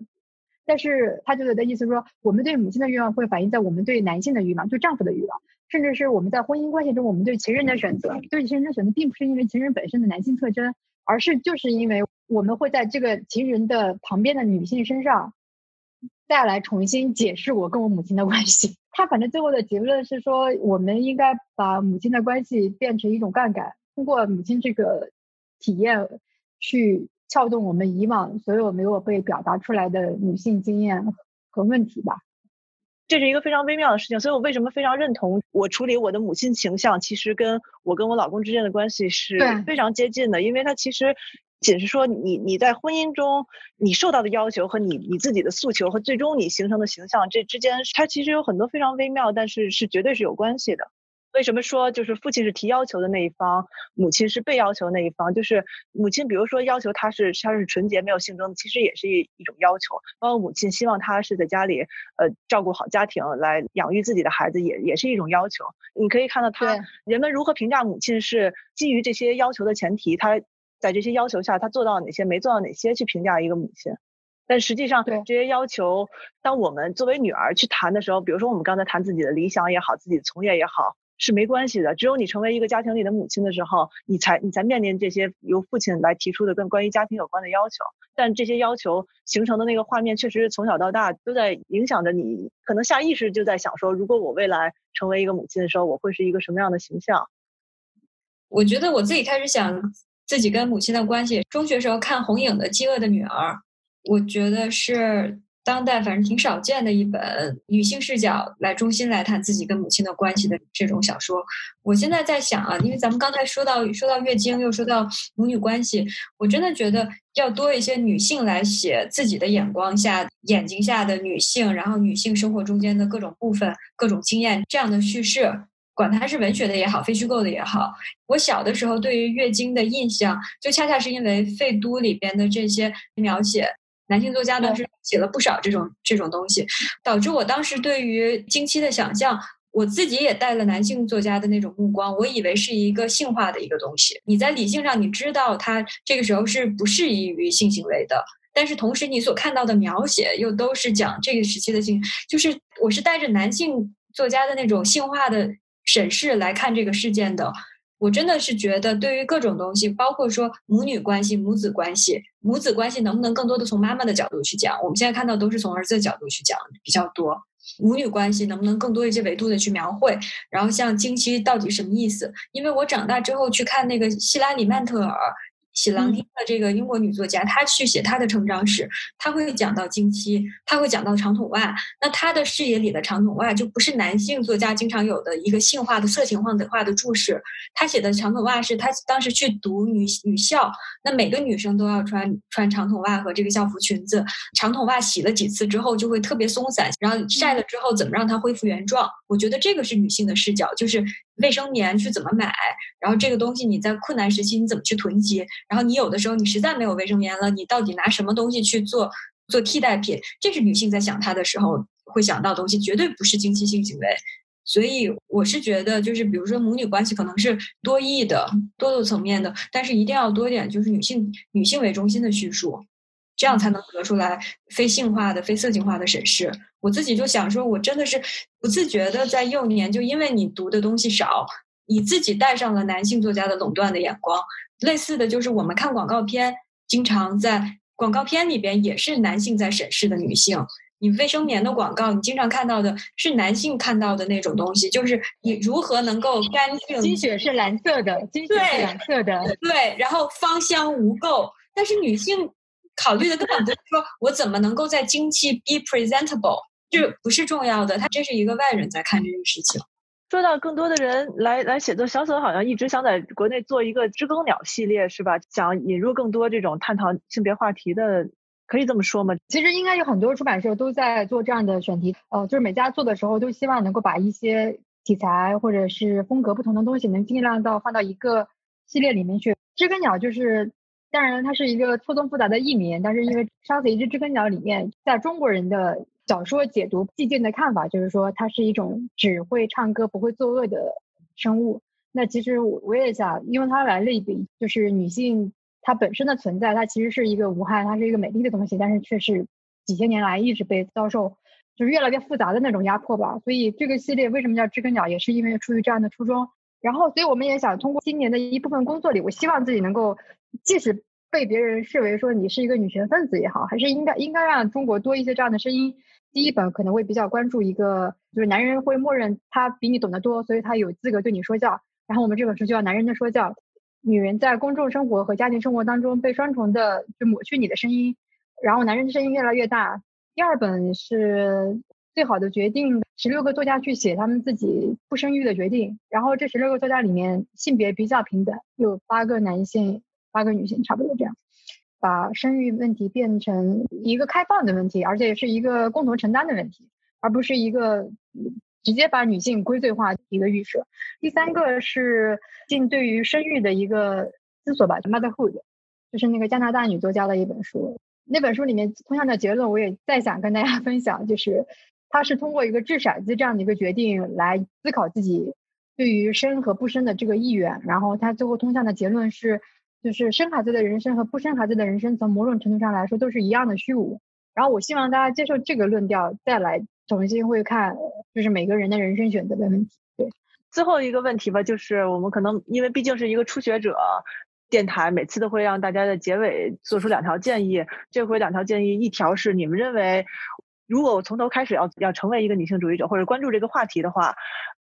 但是他就的意思说，我们对母亲的欲望会反映在我们对男性的欲望，对丈夫的欲望，甚至是我们在婚姻关系中，我们对情人的选择，对情人的选择并不是因为情人本身的男性特征。而是就是因为我们会在这个情人的旁边的女性身上，再来重新解释我跟我母亲的关系。他反正最后的结论是说，我们应该把母亲的关系变成一种杠杆，通过母亲这个体验去撬动我们以往所有没有被表达出来的女性经验和问题吧。这是一个非常微妙的事情，所以我为什么非常认同我处理我的母亲形象，其实跟我跟我老公之间的关系是非常接近的，因为他其实仅是说你你在婚姻中你受到的要求和你你自己的诉求和最终你形成的形象这之间，它其实有很多非常微妙，但是是绝对是有关系的。为什么说就是父亲是提要求的那一方，母亲是被要求的那一方？就是母亲，比如说要求他是他是纯洁没有性征，其实也是一一种要求。包括母亲希望他是在家里呃照顾好家庭，来养育自己的孩子，也也是一种要求。你可以看到他人们如何评价母亲，是基于这些要求的前提，他在这些要求下他做到哪些，没做到哪些去评价一个母亲。但实际上，对这些要求，当我们作为女儿去谈的时候，比如说我们刚才谈自己的理想也好，自己的从业也好，是没关系的。只有你成为一个家庭里的母亲的时候，你才你才面临这些由父亲来提出的跟关于家庭有关的要求。但这些要求形成的那个画面，确实从小到大都在影响着你，可能下意识就在想说，如果我未来成为一个母亲的时候，我会是一个什么样的形象？我觉得我自己开始想自己跟母亲的关系。中学时候看红影的《饥饿的女儿》，我觉得是当代反正挺少见的一本女性视角来中心来谈自己跟母亲的关系的这种小说。我现在在想啊，因为咱们刚才说到说到月经，又说到母女关系，我真的觉得要多一些女性来写自己的眼光下、眼睛下的女性，然后女性生活中间的各种部分、各种经验这样的叙事。管它是文学的也好，非虚构的也好，我小的时候对于月经的印象，就恰恰是因为《废都》里边的这些描写，男性作家当时写了不少这种这种东西，导致我当时对于经期的想象，我自己也带了男性作家的那种目光，我以为是一个性化的一个东西。你在理性上你知道它这个时候是不适宜于性行为的，但是同时你所看到的描写又都是讲这个时期的性，就是我是带着男性作家的那种性化的审视来看这个事件的。我真的是觉得，对于各种东西，包括说母女关系、母子关系，母子关系能不能更多的从妈妈的角度去讲？我们现在看到都是从儿子的角度去讲比较多。母女关系能不能更多一些维度的去描绘？然后像经期到底什么意思？因为我长大之后去看那个希拉里曼特尔。喜郎汀的这个英国女作家，她去写她的成长史，她会讲到经期，她会讲到长筒袜。那她的视野里的长筒袜就不是男性作家经常有的一个性化的、色情化的化的注释。她写的长筒袜是她当时去读女女校，那每个女生都要穿穿长筒袜和这个校服裙子。长筒袜洗了几次之后就会特别松散，然后晒了之后怎么让它恢复原状？我觉得这个是女性的视角，就是卫生棉去怎么买，然后这个东西你在困难时期你怎么去囤积，然后你有的时候你实在没有卫生棉了，你到底拿什么东西去做做替代品？这是女性在想她的时候会想到的东西，绝对不是经期性行为。所以我是觉得，就是比如说母女关系可能是多义的、多个层面的，但是一定要多点就是女性女性为中心的叙述，这样才能得出来非性化的、非色情化的审视。我自己就想说，我真的是不自觉的在幼年就因为你读的东西少，你自己带上了男性作家的垄断的眼光。类似的就是我们看广告片，经常在广告片里边也是男性在审视的女性。你卫生棉的广告，你经常看到的是男性看到的那种东西，就是你如何能够干净、经血是蓝色的，经血是对蓝色的，对，然后芳香无垢。但是女性考虑的根本不是说我怎么能够在经期 be presentable，这不是重要的，它这是一个外人在看这件事情。说到更多的人来来写作，小索好像一直想在国内做一个知更鸟系列，是吧？想引入更多这种探讨性别话题的，可以这么说吗？其实应该有很多出版社都在做这样的选题，呃，就是每家做的时候都希望能够把一些题材或者是风格不同的东西，能尽量到放到一个系列里面去。知更鸟就是，当然它是一个错综复杂的译名，但是因为《杀死一只知更鸟》里面，在中国人的小说解读寂静的看法，就是说它是一种只会唱歌不会作恶的生物。那其实我我也想用它来类比，就是女性它本身的存在，它其实是一个无害，它是一个美丽的东西，但是却是几千年来一直被遭受就是越来越复杂的那种压迫吧。所以这个系列为什么叫知更鸟，也是因为出于这样的初衷。然后，所以我们也想通过今年的一部分工作里，我希望自己能够，即使被别人视为说你是一个女权分子也好，还是应该应该让中国多一些这样的声音。第一本可能会比较关注一个，就是男人会默认他比你懂得多，所以他有资格对你说教。然后我们这本书就叫《男人的说教》，女人在公众生活和家庭生活当中被双重的就抹去你的声音，然后男人的声音越来越大。第二本是最好的决定，十六个作家去写他们自己不生育的决定，然后这十六个作家里面性别比较平等，有八个男性，八个女性，差不多这样。把生育问题变成一个开放的问题，而且是一个共同承担的问题，而不是一个直接把女性归罪化一个预设。第三个是进对于生育的一个思索吧，Motherhood，就是那个加拿大女作家的一本书。那本书里面通向的结论，我也再想跟大家 <laughs> 分享，就是他是通过一个掷骰子这样的一个决定来思考自己对于生和不生的这个意愿，然后他最后通向的结论是。就是生孩子的人生和不生孩子的人生，从某种程度上来说都是一样的虚无。然后我希望大家接受这个论调，再来重新会看，就是每个人的人生选择的问题。对，最后一个问题吧，就是我们可能因为毕竟是一个初学者电台，每次都会让大家的结尾做出两条建议。这回两条建议，一条是你们认为，如果我从头开始要要成为一个女性主义者或者关注这个话题的话，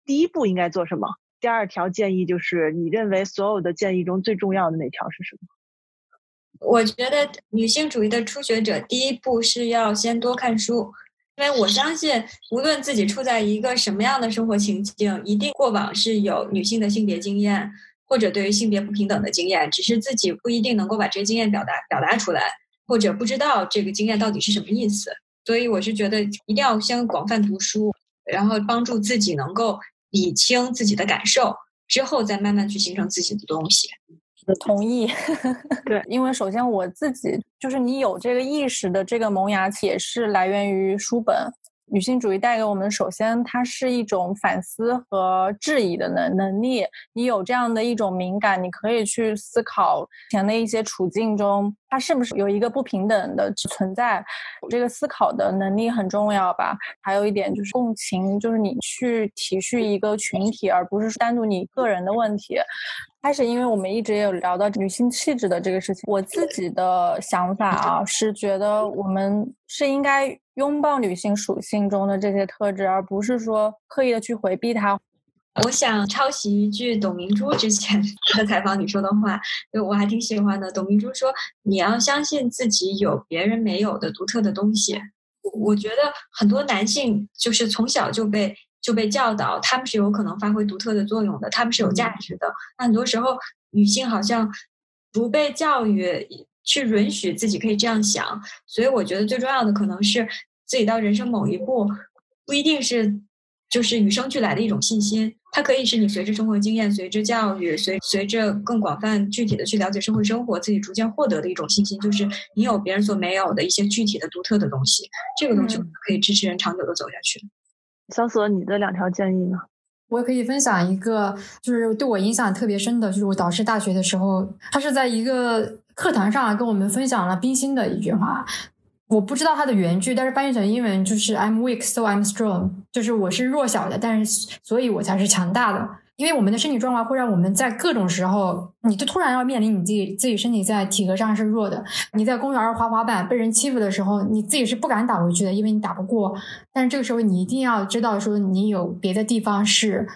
第一步应该做什么？第二条建议就是，你认为所有的建议中最重要的那条是什么？我觉得女性主义的初学者第一步是要先多看书，因为我相信，无论自己处在一个什么样的生活情境，一定过往是有女性的性别经验，或者对于性别不平等的经验，只是自己不一定能够把这些经验表达表达出来，或者不知道这个经验到底是什么意思。所以我是觉得一定要先广泛读书，然后帮助自己能够。理清自己的感受之后，再慢慢去形成自己的东西。同意，<laughs> 对，因为首先我自己就是你有这个意识的这个萌芽，也是来源于书本。女性主义带给我们，首先它是一种反思和质疑的能能力。你有这样的一种敏感，你可以去思考前的一些处境中，它是不是有一个不平等的存在。这个思考的能力很重要吧。还有一点就是共情，就是你去体恤一个群体，而不是单独你个人的问题。开始，因为我们一直也有聊到女性气质的这个事情。我自己的想法啊，是觉得我们是应该拥抱女性属性中的这些特质，而不是说刻意的去回避它。我想抄袭一句董明珠之前的采访里说的话，就我还挺喜欢的。董明珠说：“你要相信自己有别人没有的独特的东西。”我我觉得很多男性就是从小就被。就被教导，他们是有可能发挥独特的作用的，他们是有价值的。那很多时候，女性好像不被教育去允许自己可以这样想，所以我觉得最重要的可能是自己到人生某一步，不一定是就是与生俱来的一种信心，它可以是你随着生活经验、随着教育、随随着更广泛具体的去了解社会生活，自己逐渐获得的一种信心，就是你有别人所没有的一些具体的、独特的东西，这个东西可以支持人长久的走下去。小索，你的两条建议呢？我可以分享一个，就是对我影响特别深的，就是我导师大学的时候，他是在一个课堂上跟我们分享了冰心的一句话，我不知道他的原句，但是翻译成英文就是 "I'm weak, so I'm strong"，就是我是弱小的，但是所以我才是强大的。因为我们的身体状况会让我们在各种时候，你就突然要面临你自己自己身体在体格上是弱的。你在公园滑滑板被人欺负的时候，你自己是不敢打回去的，因为你打不过。但是这个时候你一定要知道，说你有别的地方是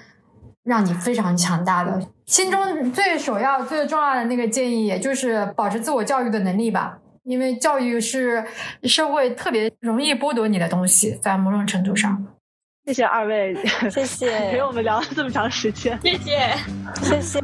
让你非常强大的。心中最首要、最重要的那个建议，也就是保持自我教育的能力吧。因为教育是社会特别容易剥夺你的东西，在某种程度上。谢谢二位，谢谢。<laughs> 陪我们聊了这么长时间，谢谢，谢谢。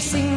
Chasing